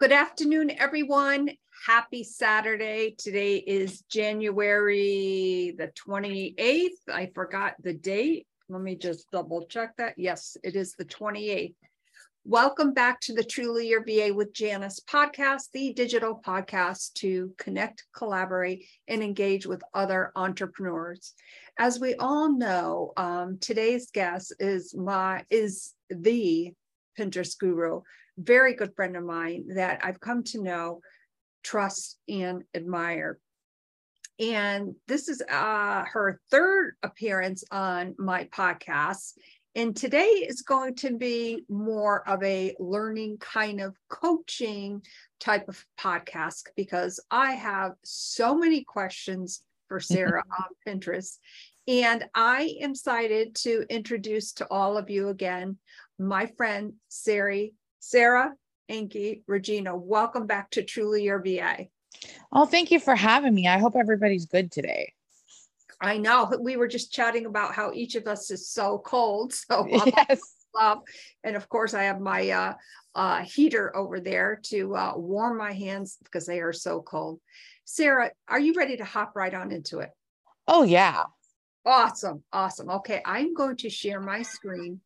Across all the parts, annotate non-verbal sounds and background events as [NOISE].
Good afternoon, everyone. Happy Saturday. Today is January the 28th. I forgot the date. Let me just double check that. Yes, it is the 28th. Welcome back to the Truly Your VA with Janis podcast, the digital podcast to connect, collaborate, and engage with other entrepreneurs. As we all know, um, today's guest is my is the Pinterest guru, very good friend of mine that I've come to know, trust, and admire. And this is uh, her third appearance on my podcast. And today is going to be more of a learning kind of coaching type of podcast because I have so many questions for [LAUGHS] Sarah on Pinterest. And I am excited to introduce to all of you again my friend Sarah, Sarah Ankney Regina. Welcome back to Truly Your VA. Oh, thank you for having me. I hope everybody's good today. I know we were just chatting about how each of us is so cold. So [LAUGHS] yes. Um, and of course, I have my uh, uh, heater over there to uh, warm my hands because they are so cold. Sarah, are you ready to hop right on into it? Oh, yeah. Awesome. Awesome. Okay. I'm going to share my screen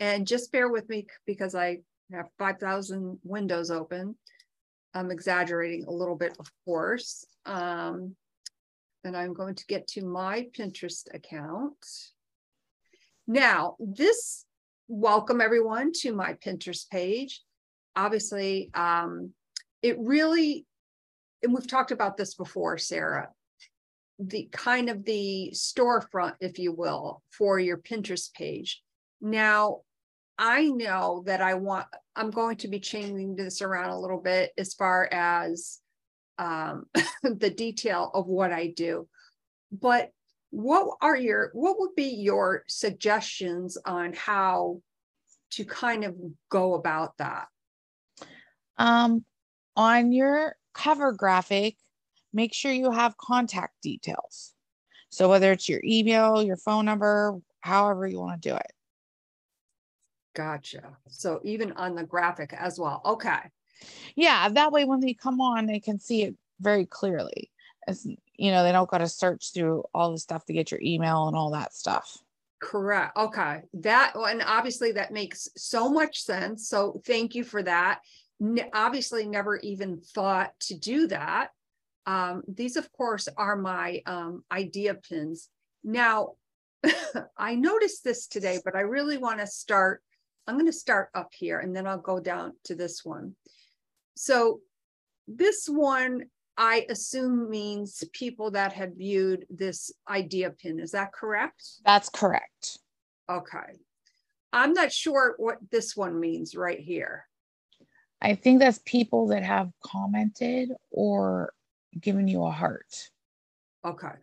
and just bear with me because I have 5,000 windows open. I'm exaggerating a little bit, of course. Um, and I'm going to get to my Pinterest account. Now, this welcome everyone to my Pinterest page. Obviously, um, it really, and we've talked about this before, Sarah, the kind of the storefront, if you will, for your Pinterest page. Now, I know that I want, I'm going to be changing this around a little bit as far as um, [LAUGHS] the detail of what I do. But what are your, what would be your suggestions on how to kind of go about that? Um, on your cover graphic, make sure you have contact details. So whether it's your email, your phone number, however you want to do it. Gotcha. So even on the graphic as well. Okay. Yeah, that way when they come on, they can see it very clearly. As you know, they don't got to search through all the stuff to get your email and all that stuff. Correct. Okay. That and obviously that makes so much sense. So thank you for that. Obviously, never even thought to do that. Um, these, of course, are my um, idea pins. Now, [LAUGHS] I noticed this today, but I really want to start I'm going to start up here and then I'll go down to this one. So this one, I assume means people that have viewed this idea pin. Is that correct? That's correct. Okay. I'm not sure what this one means right here. I think that's people that have commented or given you a heart. Okay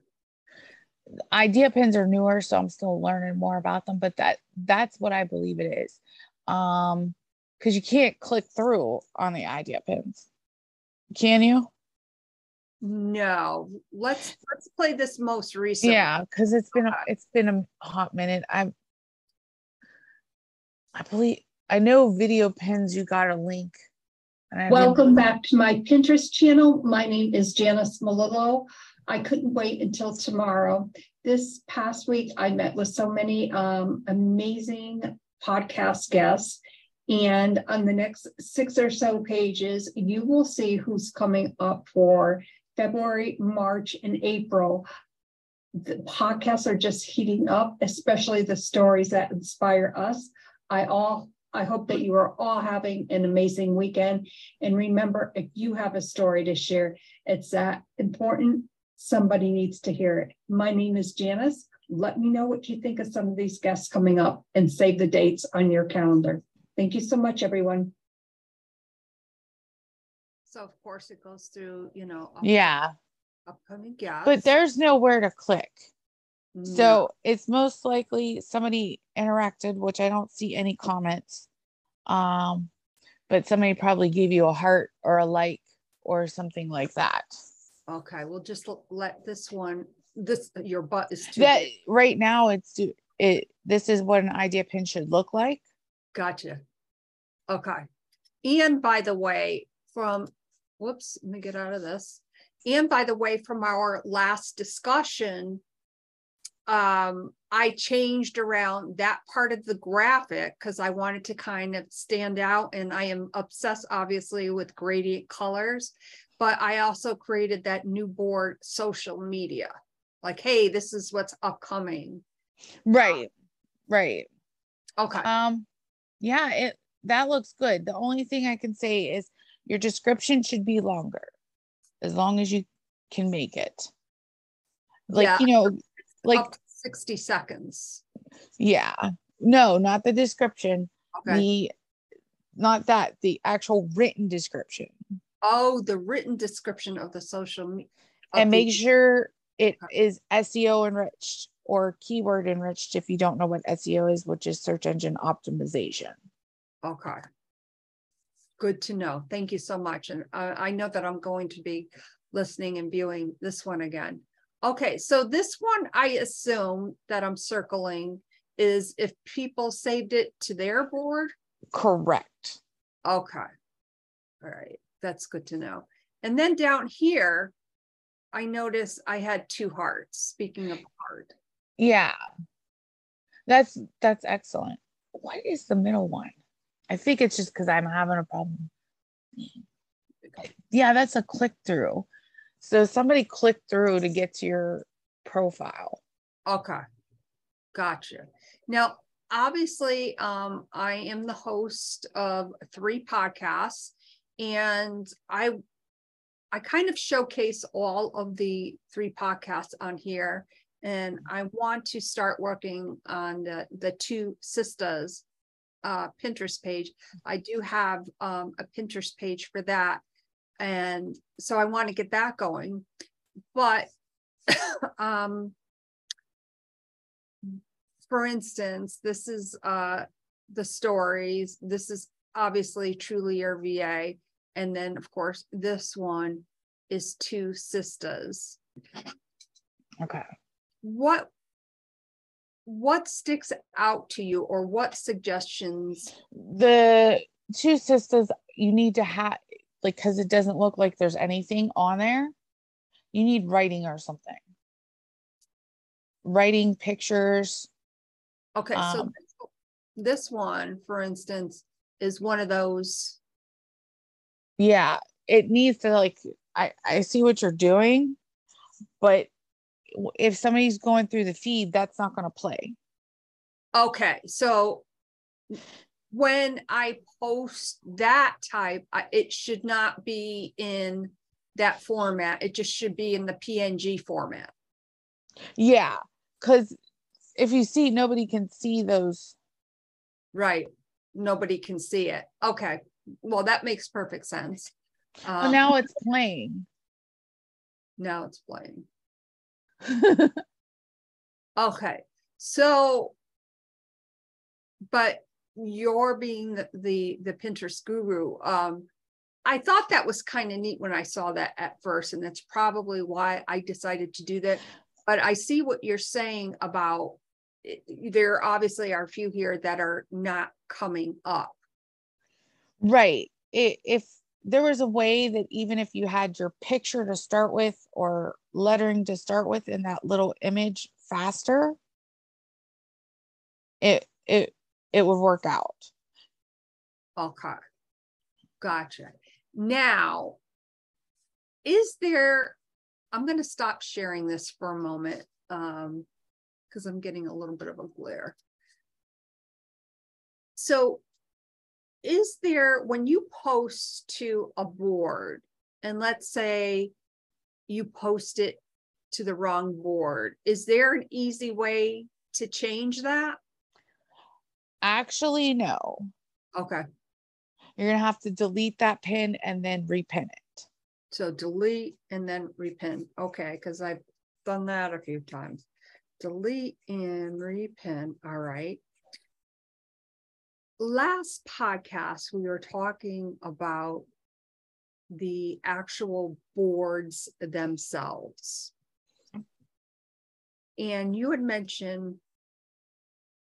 idea pins are newer so i'm still learning more about them but that that's what i believe it is. Um because you can't click through on the idea pins can you? No. Let's let's play this most recent yeah because it's been a, it's been a hot minute. I'm i believe i know video pins you got a link. Welcome back to my pinterest channel. My name is janis malillo I couldn't wait until tomorrow. This past week, I met with so many um, amazing podcast guests. And on the next six or so pages, you will see who's coming up for February, March, and April. The podcasts are just heating up, especially the stories that inspire us. I all I hope that you are all having an amazing weekend. And remember, if you have a story to share, it's that important somebody needs to hear it. My name is Janis. Let me know what you think of some of these guests coming up and save the dates on your calendar. Thank you so much, everyone. So of course it goes through, you know, yeah, upcoming guests. But there's nowhere to click. No. So it's most likely somebody interacted, which I don't see any comments. Um, but somebody probably gave you a heart or a like or something like that. Okay, we'll just let this one, this, your butt is too. That big. right now it's, it, this is what an idea pin should look like. Gotcha. Okay. And by the way, from, whoops, let me get out of this. And by the way, from our last discussion, um, I changed around that part of the graphic because I wanted to kind of stand out and I am obsessed obviously with gradient colors, but I also created that new board social media. Like, hey, this is what's upcoming. Right. Right. Okay. Um yeah, it that looks good. The only thing I can say is your description should be longer as long as you can make it. Like, Yeah. you know, like Up 60 seconds. yeah. No, not the description. Okay. The not that, the actual written description. Oh, the written description of the social media. and make sure it is SEO enriched or keyword enriched if you don't know what SEO is, which is search engine optimization. Okay. Good to know. Thank you so much. And I, I know that I'm going to be listening and viewing this one again. Okay, so this one, I assume that I'm circling is if people saved it to their board. Correct. Okay. All right, that's good to know. And then down here, I notice I had two hearts, speaking of heart. Yeah. That's that's excellent. What is the middle one? I think it's just because I'm having a problem. Yeah, that's a click through. So somebody clicked through to get to your profile. Okay. Gotcha. Now, obviously, um, I am the host of three podcasts and I I kind of showcase all of the three podcasts on here. And I want to start working on the, the two sisters uh, Pinterest page. I do have um, a Pinterest page for that. And so I want to get that going. But [COUGHS] um, for instance, this is uh, the stories. This is obviously truly your VA. And then, of course, this one is two sisters. Okay. What what sticks out to you or what suggestions The two sisters, you need to have like because it doesn't look like there's anything on there. You need writing or something. Writing pictures. okay so Um, this, this one for instance is one of those yeah it needs to like i i see what you're doing but if somebody's going through the feed that's not going to play Okay, so when I post that type, I- it should not be in that format. It just should be in the PNG format. yeah because if you see nobody can see those Right. Nobody can see it. Okay. Well, that makes perfect sense. well Um, now it's playing now it's playing. [LAUGHS] Okay. So, but you're being the, the, the Pinterest guru. Um, I thought that was kind of neat when I saw that at first, and that's probably why I decided to do that. But I see what you're saying about it- there obviously are a few here that are not coming up. Right it, if there was a way that even if you had your picture to start with or lettering to start with in that little image faster it it it would work out Okay. Gotcha. Now, is there, I'm going to stop sharing this for a moment um, because I'm getting a little bit of a glare. So, is there, when you post to a board, and let's say you post it to the wrong board, is there an easy way to change that? actually no Okay. You're gonna have to delete that pin and then repin it. So delete and then repin. Okay, because I've done that a few times. Delete and repin. All right. Last podcast, we were talking about the actual boards themselves. And you had mentioned,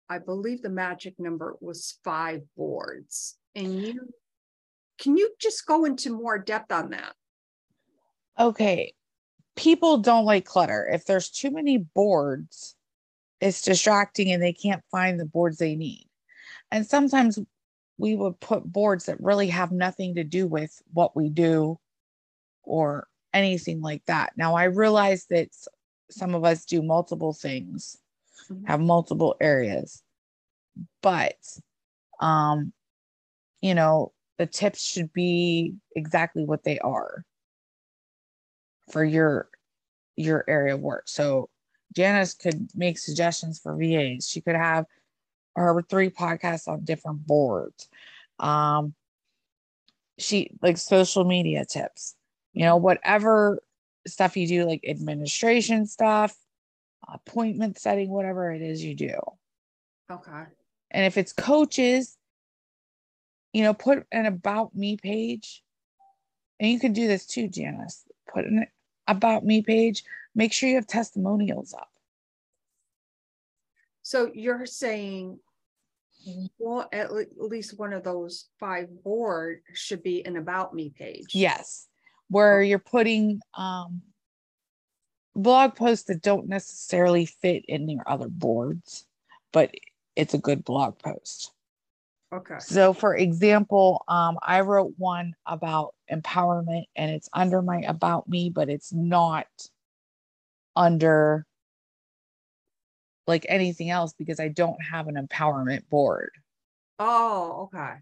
I believe the magic number was five boards. And you can you just go into more depth on that? Okay. People don't like clutter. If there's too many boards, it's distracting and they can't find the boards they need. And sometimes we would put boards that really have nothing to do with what we do or anything like that. Now, I realize that some of us do multiple things, mm-hmm. have multiple areas, but um, you know, the tips should be exactly what they are for your your area of work. So Janis could make suggestions for VAs. She could have her three podcasts on different boards. Um, she like social media tips, you know, whatever stuff you do, like administration stuff, appointment setting, whatever it is you do. Okay. And if it's coaches, you know, put an about me page. And you can do this too, Janis. Put an about me page. Make sure you have testimonials up. So you're saying well, at least one of those five board should be an about me page. Yes, where you're putting um, blog posts that don't necessarily fit in your other boards, but it's a good blog post. Okay. So, for example, um, I wrote one about empowerment and it's under my about me, but it's not under like anything else because I don't have an empowerment board. Oh, okay.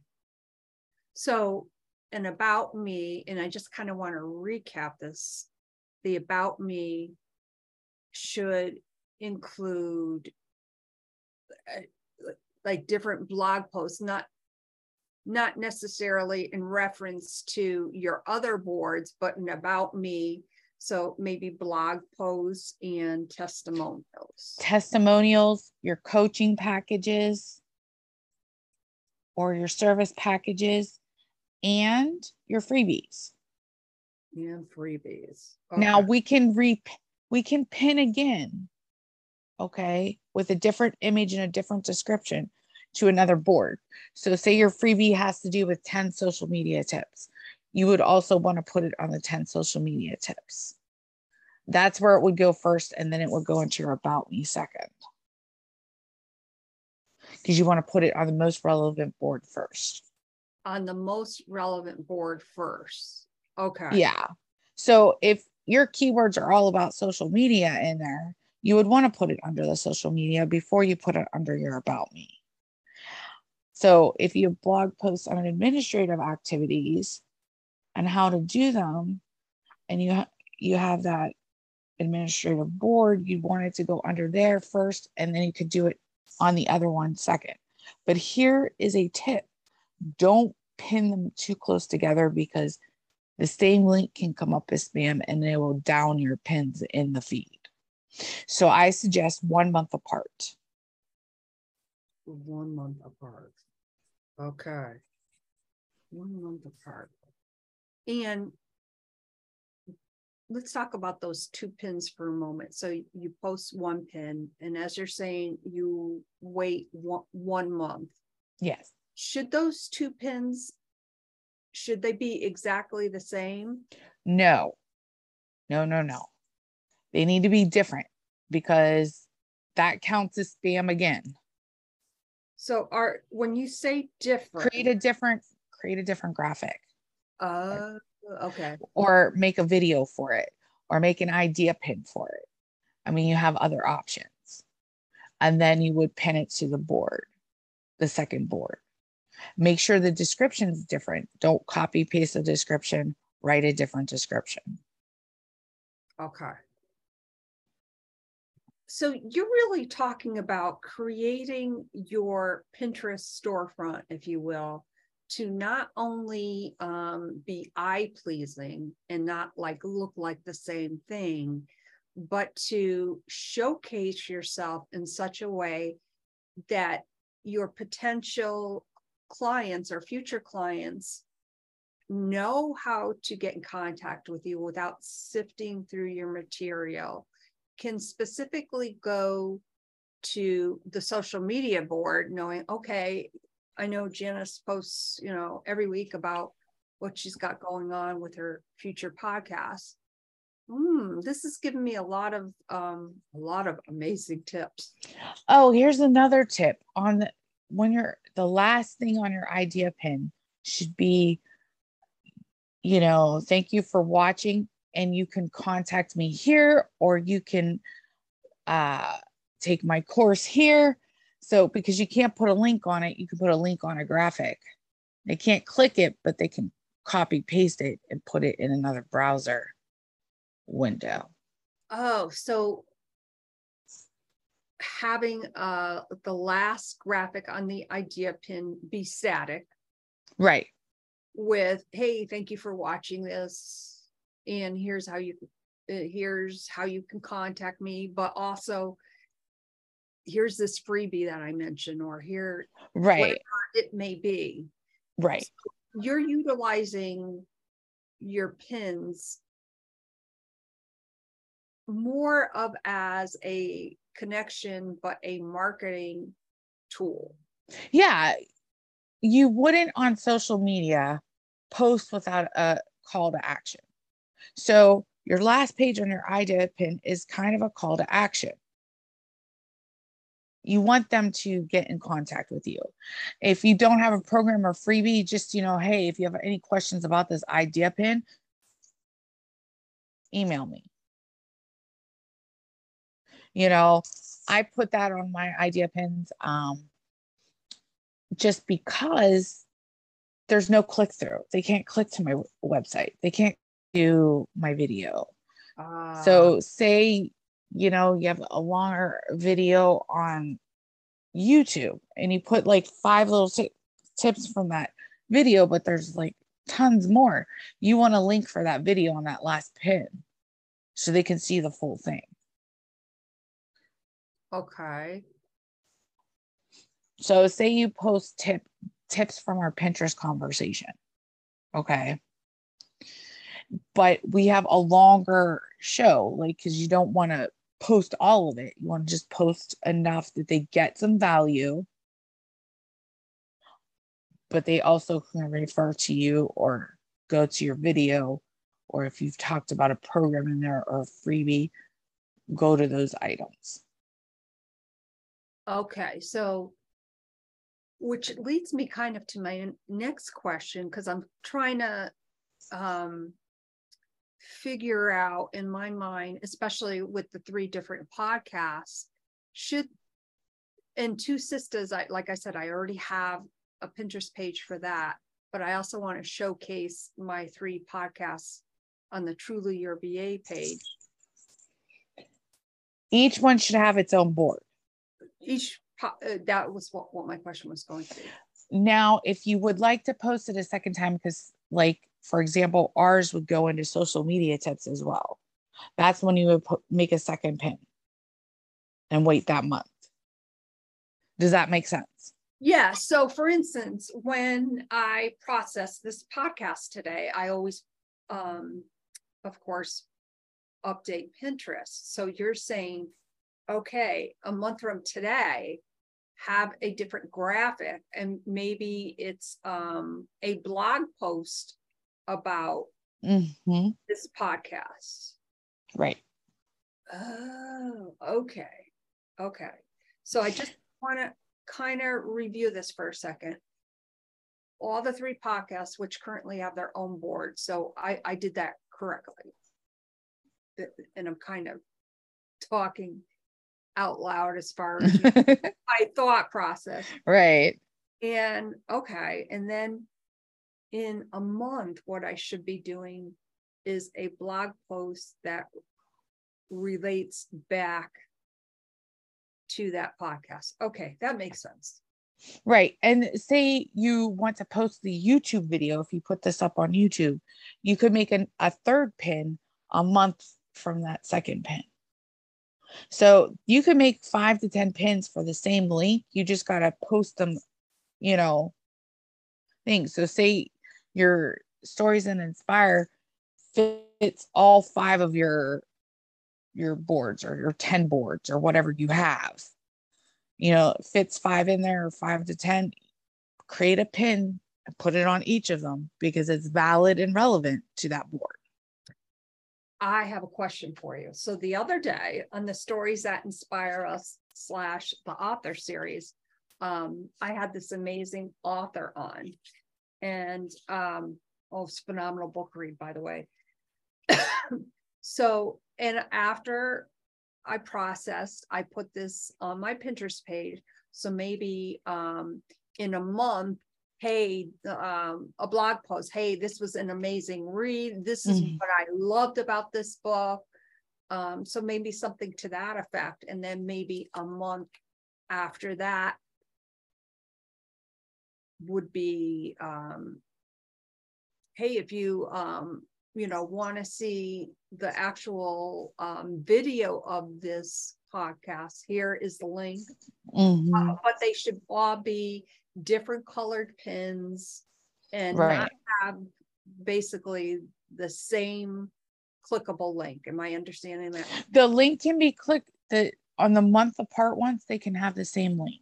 So, and about me, and I just kind of want to recap this the about me should include uh, like different blog posts not not necessarily in reference to your other boards but an about me so maybe blog posts and testimonials. Testimonials, your coaching packages or your service packages and your freebies. And freebies. Okay. Now we can re we can pin again, okay, with a different image and a different description to another board. So say your freebie has to do with 10 social media tips you would also want to put it on the 10 social media tips. That's where it would go first, and then it would go into your About Me second. Because you want to put it on the most relevant board first. On the most relevant board first. Okay. Yeah. So if your keywords are all about social media in there, you would want to put it under the social media before you put it under your About Me. So if you blog posts on administrative activities, and how to do them. And you you have that administrative board you want it to go under there first and then you could do it on the other one second. But here is a tip. Don't pin them too close together because the same link can come up as spam and they will down your pins in the feed. So i suggest one month apart. One month apart. Okay. One month apart and let's talk about those two pins for a moment. So you post one pin, and as you're saying, you wait one, one month. Yes. Should those two pins should they be exactly the same? No. No, no, no. They need to be different because that counts as spam again. So are when you say different create a different create a different graphic. Uh, okay. Or make a video for it or make an idea pin for it. I mean, you have other options. And then you would pin it to the board, the second board. Make sure the description is different. Don't copy paste the description, write a different description. Okay. So you're really talking about creating your Pinterest storefront, if you will, to not only um, be eye pleasing and not like look like the same thing, but to showcase yourself in such a way that your potential clients or future clients know how to get in contact with you without sifting through your material, can specifically go to the social media board knowing, okay, I know Janis posts, you know, every week about what she's got going on with her future podcast. Mm, this is giving me a lot of um a lot of amazing tips. Oh, here's another tip on the, when you're the last thing on your idea pin should be you know, thank you for watching and you can contact me here or you can uh take my course here. So because you can't put a link on it, you can put a link on a graphic. They can't click it, but they can copy paste it and put it in another browser window. Oh, so having uh the last graphic on the idea pin be static Right. with hey thank you for watching this and here's how you uh, here's how you can contact me but also here's this freebie that i mentioned or here Right. it may be Right. you're utilizing your pins more of as a connection but a marketing tool Yeah. You wouldn't on social media post without a call to action. So your last page on your idea pin is kind of a call to action. You want them to get in contact with you. If you don't have a program or freebie, just, you know, hey, if you have any questions about this idea pin, email me. You know, I put that on my idea pins um, just because there's no click through. They can't click to my website. They can't do my video. Ah, So say, you know, you have a longer video on YouTube and you put like five little ti- tips from that video, but there's like tons more. You want a link for that video on that last pin so they can see the full thing. okay So say you post tip tips from our Pinterest conversation. Okay. But we have a longer show, like because you don't want to post all of it. You want to just post enough that they get some value. But they also can refer to you or go to your video, or if you've talked about a program in there or a freebie, go to those items. Okay, so which leads me kind of to my next question because I'm trying to um figure out in my mind, especially with the three different podcasts, should and two sisters, I like I said, I already have a Pinterest page for that, but I also want to showcase my three podcasts on the Truly Your VA page. Each one should have its own board. Each uh, that was what, what my question was going to be. Now, if you would like to post it a second time, because, like, for example, ours would go into social media tips as well. That's when you would put, make a second pin and wait that month. Does that make sense? Yeah. So, for instance, when I process this podcast today, I always, um, of course, update Pinterest. So you're saying, okay, a month from today, have a different graphic, and maybe it's um, a blog post about hmm this podcast. Right. Oh, okay. Okay. So I just want to kind of review this for a second. All the three podcasts, which currently have their own board. So I, I did that correctly. And I'm kind of talking out loud as far as [LAUGHS] my thought process. right. And okay, and then in a month, what I should be doing is a blog post that relates back to that podcast. Okay, that makes sense. Right. And say you want to post the YouTube video, if you put this up on YouTube, you could make an, a third pin a month from that second pin. So you could make five to 10 pins for the same link. You just got to post them, you know, things. So say your stories and inspire fits all five of your your boards or your 10 boards or whatever you have you know, fits five in there or five to 10, create a pin and put it on each of them because it's valid and relevant to that board. I have a question for you. So the other day on the stories that inspire us slash the author series, um, I had this amazing author on, and um, oh, it's phenomenal book read, by the way. [COUGHS] so, and after I processed, I put this on my Pinterest page. So maybe um, in a month, hey, um, a blog post, hey, this was an amazing read. This is mm-hmm. what I loved about this book. Um, so maybe something to that effect. And then maybe a month after that would be, um, hey, if you, um, you know, want to see the actual um, video of this podcast, here is the link. Mm-hmm. Uh, but they should all be different colored pins and right. not have basically the same clickable link. Am I understanding that? The link can be clicked the on the month apart ones, they can have the same link.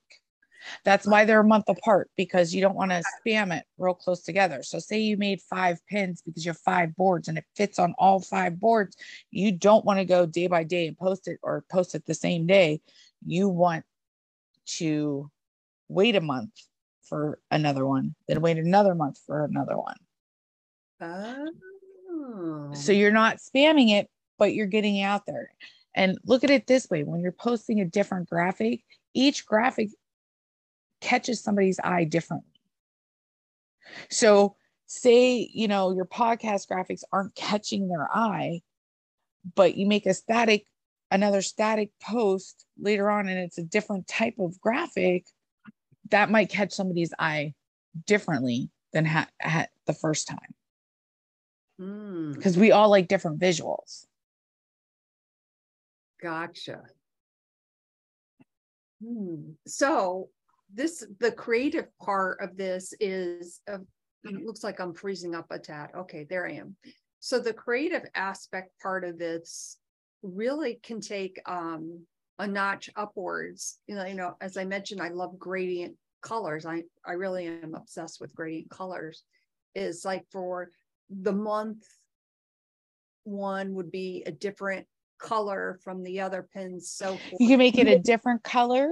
That's why they're a month apart because you don't want to spam it real close together. So, say you made five pins because you have five boards and it fits on all five boards. You don't want to go day by day and post it or post it the same day. You want to wait a month for another one, then wait another month for another one. Oh. So you're not spamming it, but you're getting out there. And look at it this way when you're posting a different graphic, each graphic catches somebody's eye differently. So, say, you know, your podcast graphics aren't catching their eye, but you make a static, another static post later on, and it's a different type of graphic that might catch somebody's eye differently than ha- ha- the first time because mm. we all like different visuals gotcha hmm. so this the creative part of this is uh, it looks like i'm freezing up a tad okay there i am so the creative aspect part of this really can take um a notch upwards. You know, you know, as I mentioned, I love gradient colors. I I really am obsessed with gradient colors. Is like for the month one would be a different color from the other pins. So you can make it a different color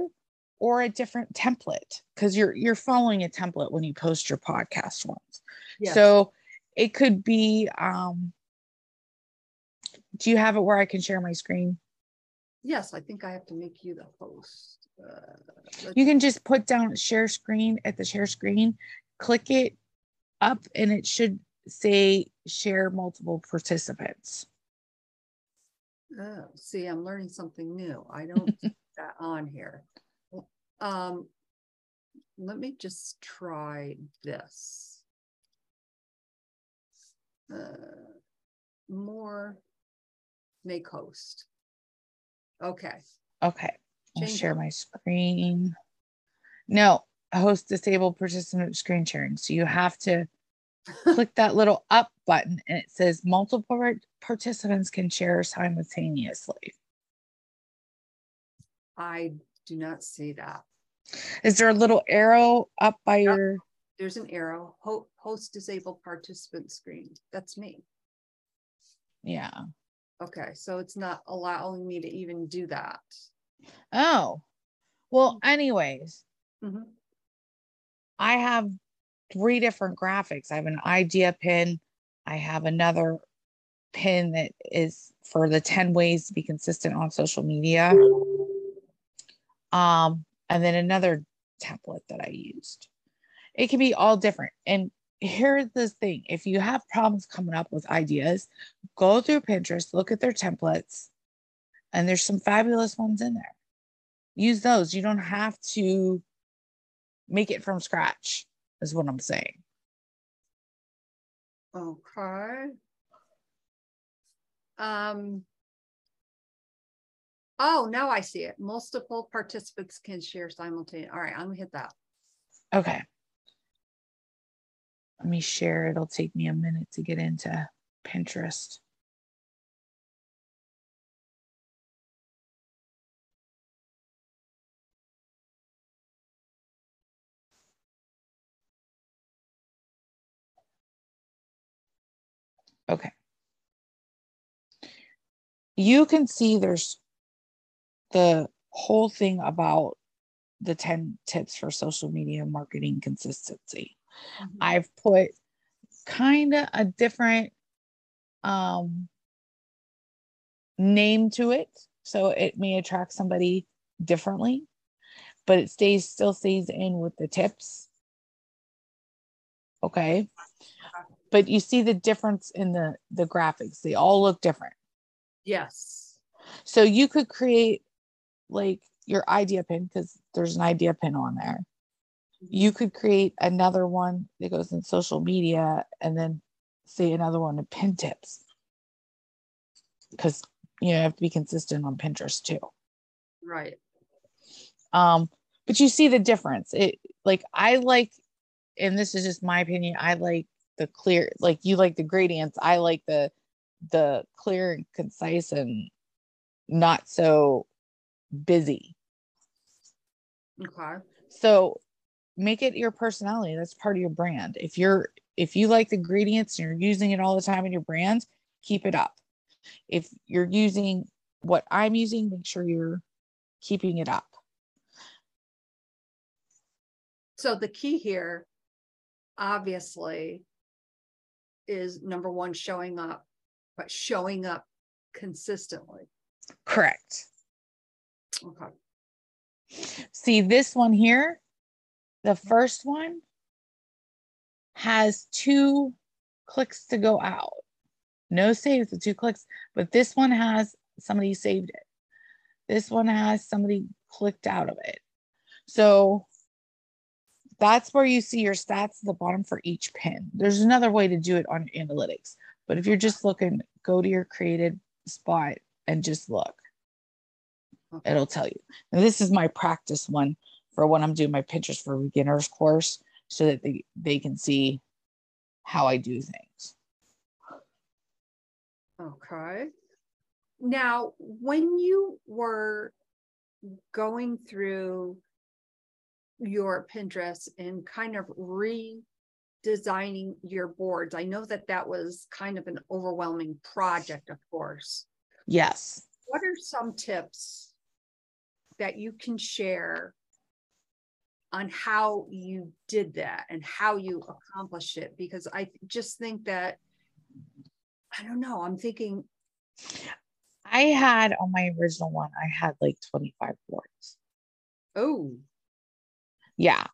or a different template because you're you're following a template when you post your podcast ones. Yes. So it could be um do you have it where I can share my screen? Yes, I think I have to make you the host. Uh, you can just put down share screen at the share screen, click it up, and it should say share multiple participants. Oh, see, I'm learning something new. I don't [LAUGHS] that on here. Um, let me just try this. Uh, more make host. Okay. Okay. I'll share my screen. No, host disabled participant screen sharing. So you have to [LAUGHS] click that little up button and it says multiple participants can share simultaneously. I do not see that. Is there a little arrow up by yep. your? There's an arrow. host disabled participant screen. That's me. Yeah. Okay, so it's not allowing me to even do that. Oh, well, anyways, mm-hmm. I have three different graphics. I have an idea pin, I have another pin that is for the 10 ways to be consistent on social media. Um, and then another template that I used. It can be all different. And here's the thing if you have problems coming up with ideas, go through Pinterest, look at their templates, and there's some fabulous ones in there. Use those. You don't have to make it from scratch, is what I'm saying. Okay. Um, oh, now I see it. Multiple participants can share simultaneously. All right, I'm gonna hit that. Okay. Let me share. It'll take me a minute to get into Pinterest. Okay. You can see there's the whole thing about the 10 tips for social media marketing consistency. Mm-hmm. I've put kind of a different um, name to it. So it may attract somebody differently, but it stays still stays in with the tips. Okay. But you see the difference in the the graphics. They all look different. Yes. So you could create like your idea pin because there's an idea pin on there. You could create another one that goes in social media and then say another one in pin tips. Because you know, you have to be consistent on Pinterest too. Right. Um, but you see the difference. It like I like, and this is just my opinion, I like the clear, like you like the gradients. I like the the clear and concise and not so busy. Okay. So make it your personality. That's part of your brand. If you're if you like the ingredients and you're using it all the time in your brand, keep it up. If you're using what I'm using, make sure you're keeping it up. So the key here, obviously, is number one, showing up, but showing up consistently. Correct. Okay. See this one here, the mm-hmm. first one has two clicks to go out. No saves with two clicks, but this one has somebody saved it. This one has somebody clicked out of it. So that's where you see your stats at the bottom for each pin. There's another way to do it on analytics, but if you're just looking, go to your created spot and just look. It'll tell you. And this is my practice one for when I'm doing my Pinterest for beginners course so that they, they can see how I do things. Okay. Now, when you were going through your Pinterest and kind of redesigning your boards, I know that that was kind of an overwhelming project, of course. Yes. What are some tips that you can share on how you did that and how you accomplished it because i just think that i don't know i'm thinking i had on my original one i had like 25 boards oh. Yeah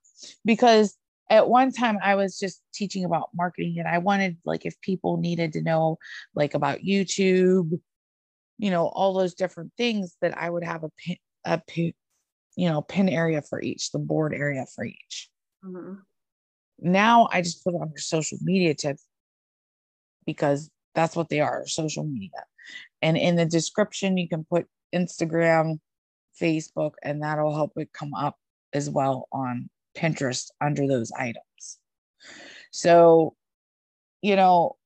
because at one time i was just teaching about marketing and i wanted like if people needed to know like about youtube you know all those different things that i would have a a you know pin area for each the board area for each. Mm-hmm. now i just put it under social media tip because that's what they are social media. And in the description you can put instagram facebook and that'll help it come up as well on pinterest under those items. So you know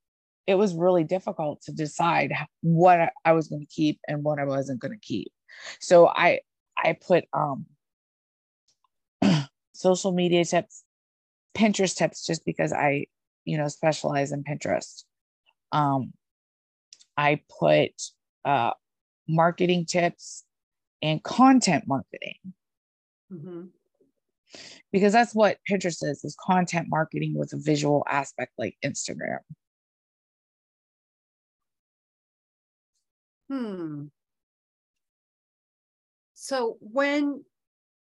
it was really difficult to decide what i was going to keep and what i wasn't going to keep so I I put um [CLEARS THROAT] social media tips, Pinterest tips just because I, you know, specialize in Pinterest. Um I put uh marketing tips and content marketing. Mm-hmm. Because that's what Pinterest is, is content marketing with a visual aspect like Instagram. Hmm. So when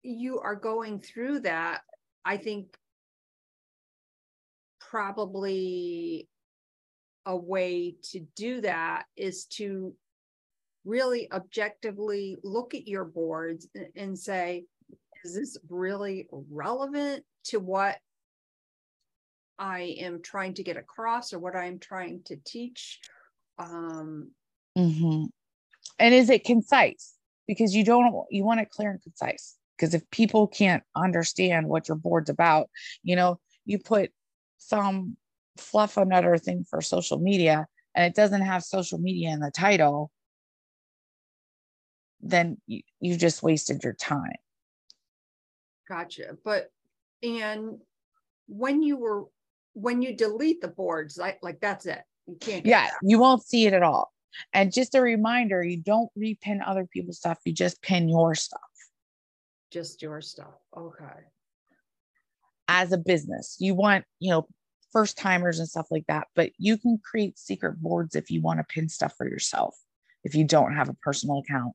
you are going through that, I think probably a way to do that is to really objectively look at your boards and say, is this really relevant to what I am trying to get across or what I'm trying to teach? Um, mm-hmm. And is it concise? Because you don't you want it clear and concise because if people can't understand what your board's about you know you put some fluff another thing for social media and it doesn't have social media in the title then you, you just wasted your time gotcha but and when you were when you delete the boards like like that's it You can't. Yeah, you won't see it at all. And just a reminder, you don't repin other people's stuff, you just pin your stuff. Just your stuff. Okay. As a business, you want, you know, first timers and stuff like that, but you can create secret boards if you want to pin stuff for yourself. If you don't have a personal account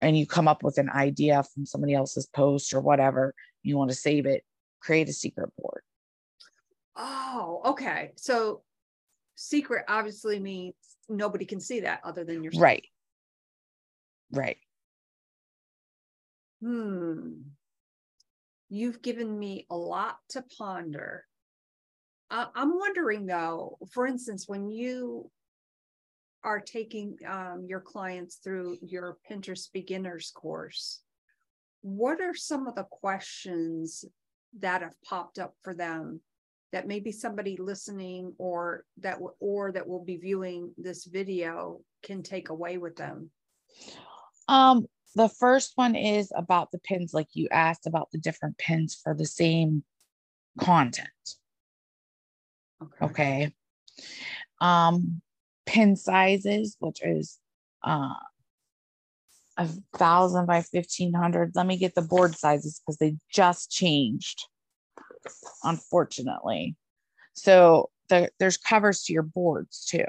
and you come up with an idea from somebody else's post or whatever, you want to save it, create a secret board. Oh, okay. So secret obviously means nobody can see that other than yourself. Right. Right. Hmm. You've given me a lot to ponder. Uh, I'm wondering though, for instance, when you are taking um, your clients through your Pinterest beginners course, what are some of the questions that have popped up for them that maybe somebody listening or that or that will be viewing this video can take away with them? Um, the first one is about the pins, like you asked about the different pins for the same content. Okay. Okay. Um, pin sizes, which is uh a thousand by fifteen hundred. Let me get the board sizes because they just changed, unfortunately. So the, there's covers to your boards too.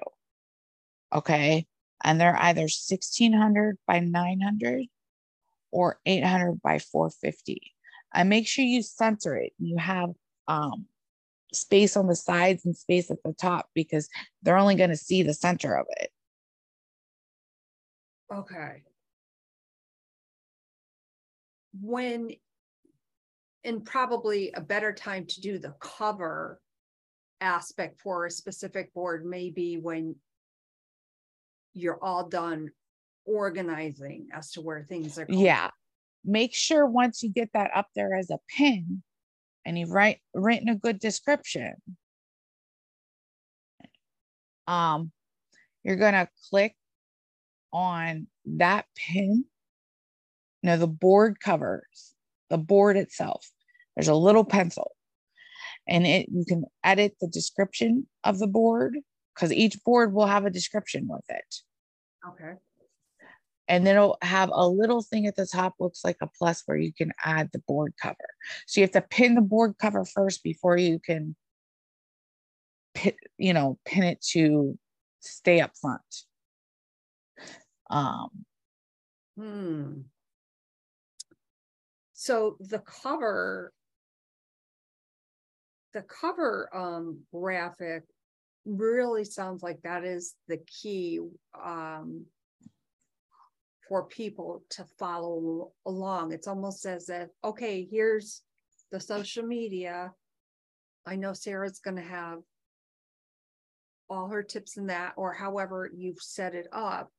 Okay. And they're either 1600 by 900 or 800 by 450. And make sure you center it. You have um, space on the sides and space at the top because they're only going to see the center of it. Okay. When, and probably a better time to do the cover aspect for a specific board may be when you're all done organizing as to where things are going. Yeah. Make sure once you get that up there as a pin and you've write, written a good description, um, you're going to click on that pin. No, the board covers the board itself. There's a little pencil and it you can edit the description of the board because each board will have a description with it. Okay. And then it'll have a little thing at the top, looks like a plus where you can add the board cover. So you have to pin the board cover first before you can pin, you know, pin it to stay up front. Um, Hmm. So the cover, the cover um graphic really sounds like that is the key um for people to follow along. It's almost as if, okay, here's the social media. I know Sarah's gonna have all her tips in that, or however you've set it up.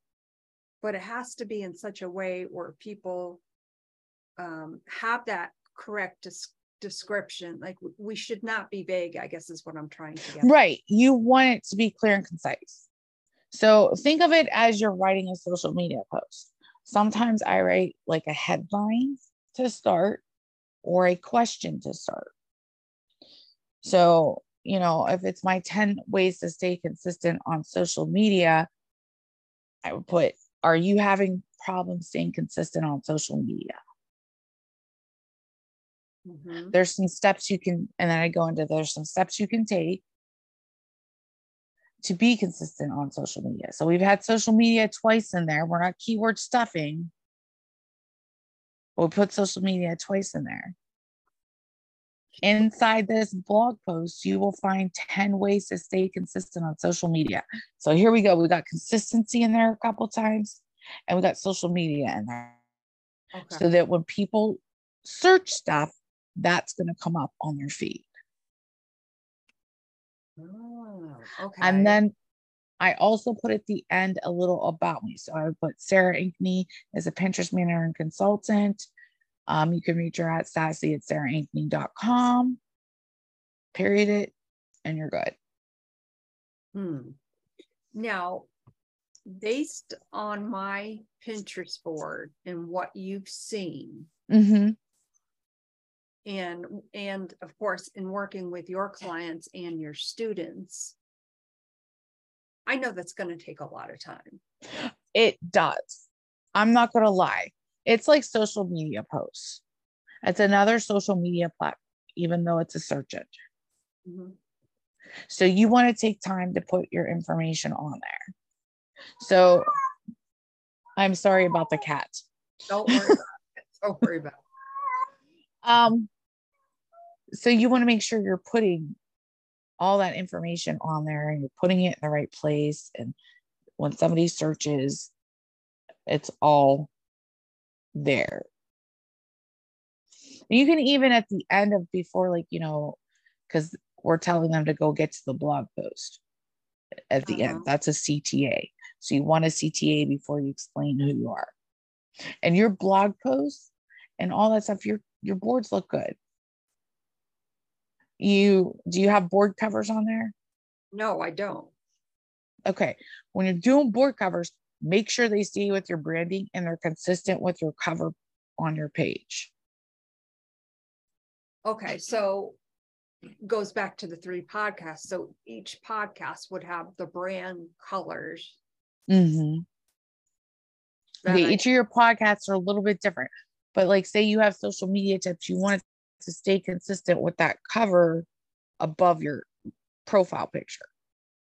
But it has to be in such a way where people um, have that correct des- description. Like we should not be vague, I guess is what I'm trying to get. right. You want it to be clear and concise. So think of it as you're writing a social media post. Sometimes I write like a headline to start or a question to start. So, you know, if it's my 10 ways to stay consistent on social media, I would put, Are you having problems staying consistent on social media? Mhm. There's some steps you can, and then I go into there's some steps you can take to be consistent on social media. So we've had social media twice in there. We're not keyword stuffing. But we put social media twice in there. Inside this blog post, you will find 10 ways to stay consistent on social media. So here we go. We got consistency in there a couple times, and we got social media in there. Okay. So that when people search stuff, that's going to come up on your feed. Oh, okay. And then I also put at the end a little about me. So I put Sarah Ankney is a Pinterest manager and consultant. Um, you can reach her at sassy at sarahankney.com. Period it, and you're good. Hmm. Now, based on my Pinterest board and what you've seen, Mm-hmm. And and of course, in working with your clients and your students, I know that's going to take a lot of time. It does. I'm not going to lie. It's like social media posts. It's another social media platform, even though it's a search engine. Mm-hmm. So you want to take time to put your information on there. So I'm sorry about the cat. Don't worry about it. Don't worry about it. [LAUGHS] Um, so you want to make sure you're putting all that information on there and you're putting it in the right place. And when somebody searches, it's all there. You can even at the end of before, like, you know, because we're telling them to go get to the blog post at the uh-huh. end. That's a CTA. So you want a CTA before you explain who you are. And your blog posts and all that stuff, your your boards look good. You do you have board covers on there? No, I don't. Okay. When you're doing board covers, make sure they stay with your branding and they're consistent with your cover on your page. Okay, so goes back to the three podcasts. So each podcast would have the brand colors. Mm-hmm. Okay, I- each of your podcasts are a little bit different, but like say you have social media tips, you want to stay consistent with that cover above your profile picture,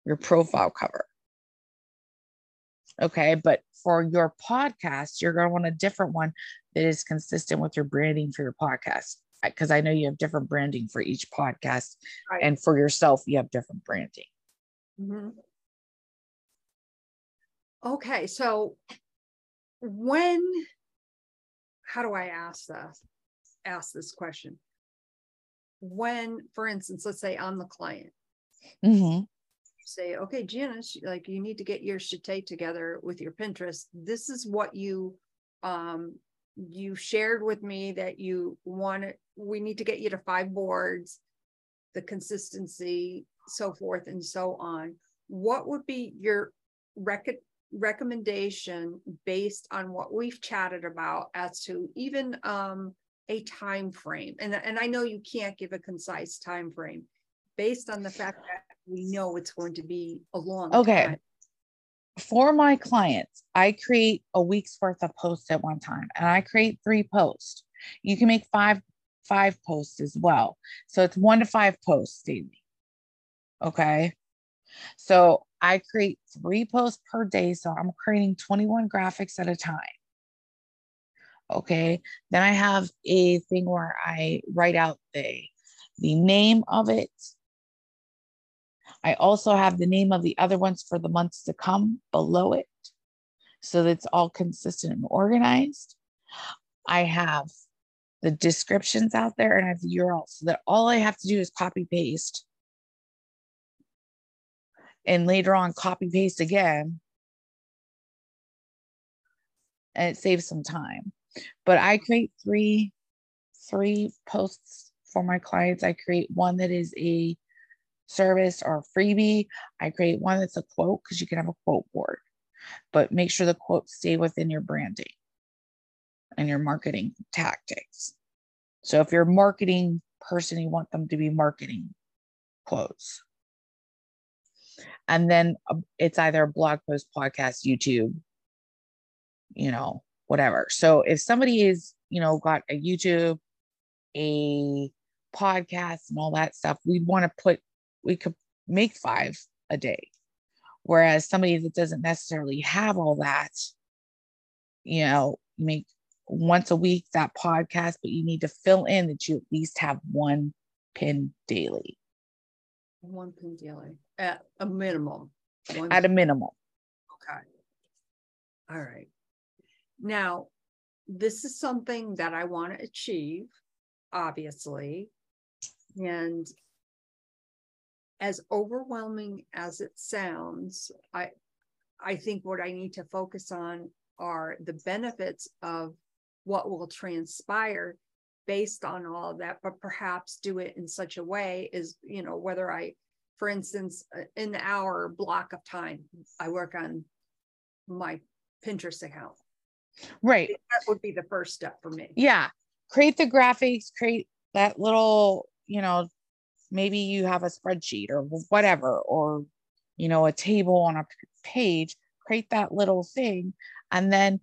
your profile cover. Okay, but for your podcast, you're going to want a different one that is consistent with your branding for your podcast because I know you have different branding for each podcast, right. and for yourself, you have different branding. Mm-hmm. Okay, so when, how do I ask this? Ask this question. When, for instance, let's say I'm the client. Mm-hmm. Say, okay, Janis, like you need to get your shite together with your Pinterest. This is what you um you shared with me that you wanted we need to get you to five boards the consistency so forth and so on what would be your rec- recommendation based on what we've chatted about as to even um, a time frame and, and i know you can't give a concise time frame based on the fact that we know it's going to be a long okay time for my clients, I create a week's worth of posts at one time and I create three posts. You can make five five posts as well. So it's one to five posts daily. Okay. So I create three posts per day. So I'm creating 21 graphics at a time. Okay. Then I have a thing where I write out the, the name of it, I also have the name of the other ones for the months to come below it. So that's all consistent and organized. I have the descriptions out there and I have the URL so that all I have to do is copy paste. And later on, copy paste again. And it saves some time. But I create three, three posts for my clients. I create one that is a service or freebie, I create one that's a quote because you can have a quote board, but make sure the quotes stay within your branding and your marketing tactics. So if you're a marketing person, you want them to be marketing quotes. And then uh, it's either a blog post, podcast, YouTube, you know, whatever. So if somebody is, you know, got a YouTube, a podcast, and all that stuff, we'd want to put we could make five a day. Whereas somebody that doesn't necessarily have all that, you know, make once a week that podcast, but you need to fill in that you at least have one pin daily. One pin daily at a minimum. One at a minimum. Okay. All right. Now, this is something that I want to achieve, obviously. And as overwhelming as it sounds, I I think what I need to focus on are the benefits of what will transpire based on all of that, but perhaps do it in such a way is, you know, whether I, for instance, uh, in the hour block of time, I work on my Pinterest account. Right. That would be the first step for me. Yeah. Create the graphics, create that little, you know, maybe you have a spreadsheet or whatever or you know, a table on a page, create that little thing, and then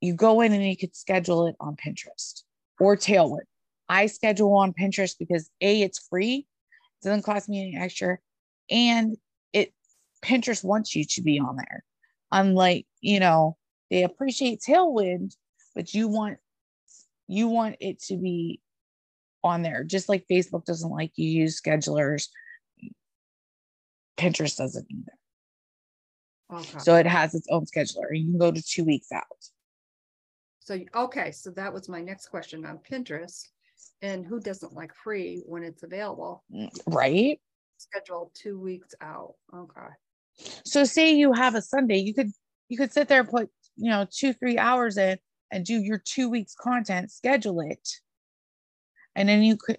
you go in and you could schedule it on Pinterest or Tailwind. I schedule on Pinterest because A, it's free, it doesn't cost me any extra, and it Pinterest wants you to be on there. Unlike, you know, they appreciate Tailwind, but you want you want it to be on there, just like Facebook doesn't like you use schedulers. Pinterest doesn't either. Okay. So it has its own scheduler. You can go to two weeks out. So, okay, so that was my next question on Pinterest. And who doesn't like free when it's available? Mm, right. Schedule two weeks out. Okay. So say you have a Sunday, you could you could sit there and put, you know, two, three hours in and do your two weeks content, schedule it. And then you could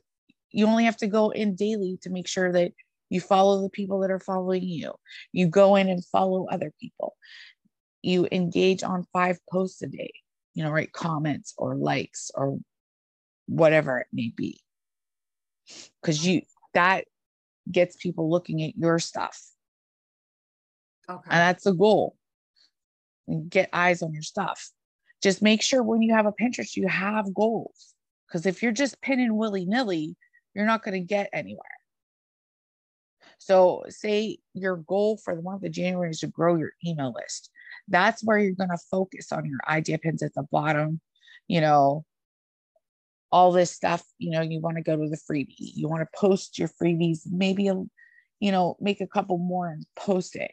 you only have to go in daily to make sure that you follow the people that are following you. You go in and follow other people. You engage on five posts a day, you know, write comments or likes or whatever it may be. Because you that gets people looking at your stuff. Okay. And that's the goal. And get eyes on your stuff. Just make sure when you have a Pinterest, you have goals. Because if you're just pinning willy nilly, you're not going to get anywhere. So, say your goal for the month of January is to grow your email list. That's where you're going to focus on your idea pins at the bottom, you know, all this stuff. You know, you want to go to the freebie, you want to post your freebies, maybe, you know, make a couple more and post it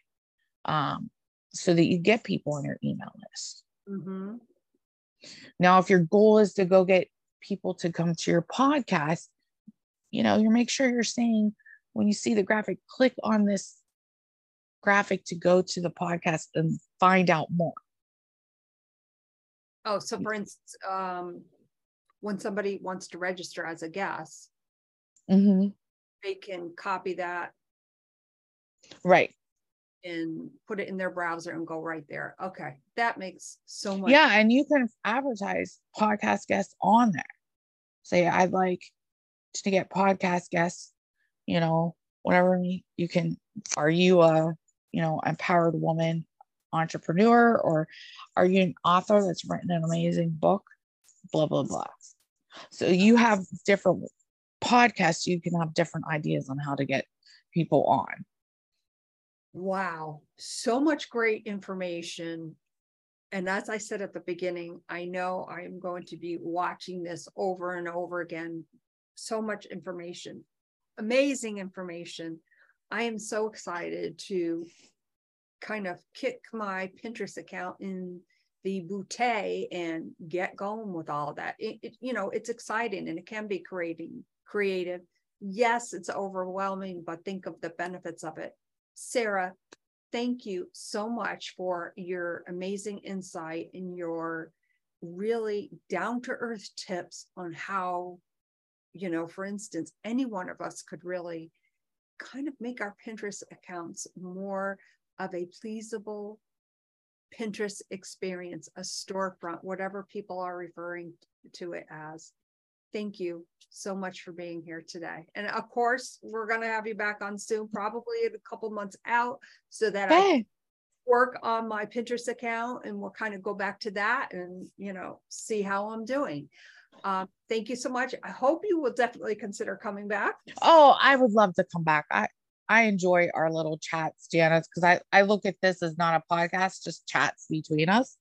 um, so that you get people on your email list. Mm-hmm. Now, if your goal is to go get people to come to your podcast, you know, you make sure you're saying when you see the graphic, click on this graphic to go to the podcast and find out more. Oh, so for instance, um, when somebody wants to register as a guest, mm-hmm. they can copy that. Right. And put it in their browser and go right there. Okay. That makes so much. Yeah. And you can advertise podcast guests on there. Say, I'd like to get podcast guests you know, whatever you can, are you a, you know, empowered woman entrepreneur or are you an author that's written an amazing book? Blah, blah, blah. So you have different podcasts, you can have different ideas on how to get people on. Wow, so much great information. And as I said at the beginning, I know I am going to be watching this over and over again. So much information amazing information. I am so excited to kind of kick my Pinterest account in the bootay and get going with all that. It, it, you know, it's exciting and it can be creating creative. Yes, it's overwhelming, but think of the benefits of it. Sarah, thank you so much for your amazing insight and your really down to earth tips on how you know, for instance, any one of us could really kind of make our Pinterest accounts more of a pleasable Pinterest experience, a storefront, whatever people are referring to it as. Thank you so much for being here today. And of course, we're going to have you back on soon, probably a couple months out, so that hey. I work on my Pinterest account and we'll kind of go back to that and, you know, see how I'm doing. Um, thank you so much. I hope you will definitely consider coming back. Oh, I would love to come back. I I enjoy our little chats, Janis, because I I look at this as not a podcast, just chats between us.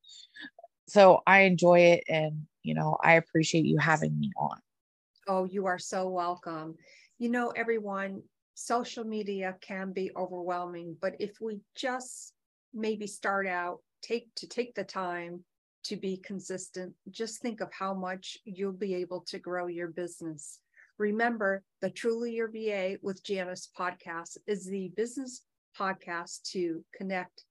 So I enjoy it, and you know I appreciate you having me on. Oh, you are so welcome. You know, everyone, social media can be overwhelming, but if we just maybe start out, take to take the time to be consistent, just think of how much you'll be able to grow your business. Remember, the Truly Your VA with Janis podcast is the business podcast to connect,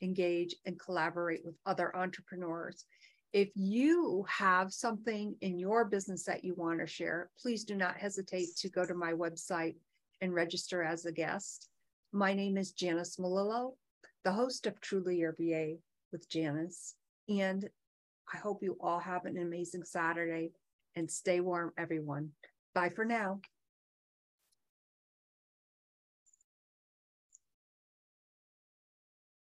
engage, and collaborate with other entrepreneurs. If you have something in your business that you want to share, please do not hesitate to go to my website and register as a guest. My name is Janis Malillo, the host of Truly Your VA with Janis. And I hope you all have an amazing Saturday and stay warm, everyone. Bye for now.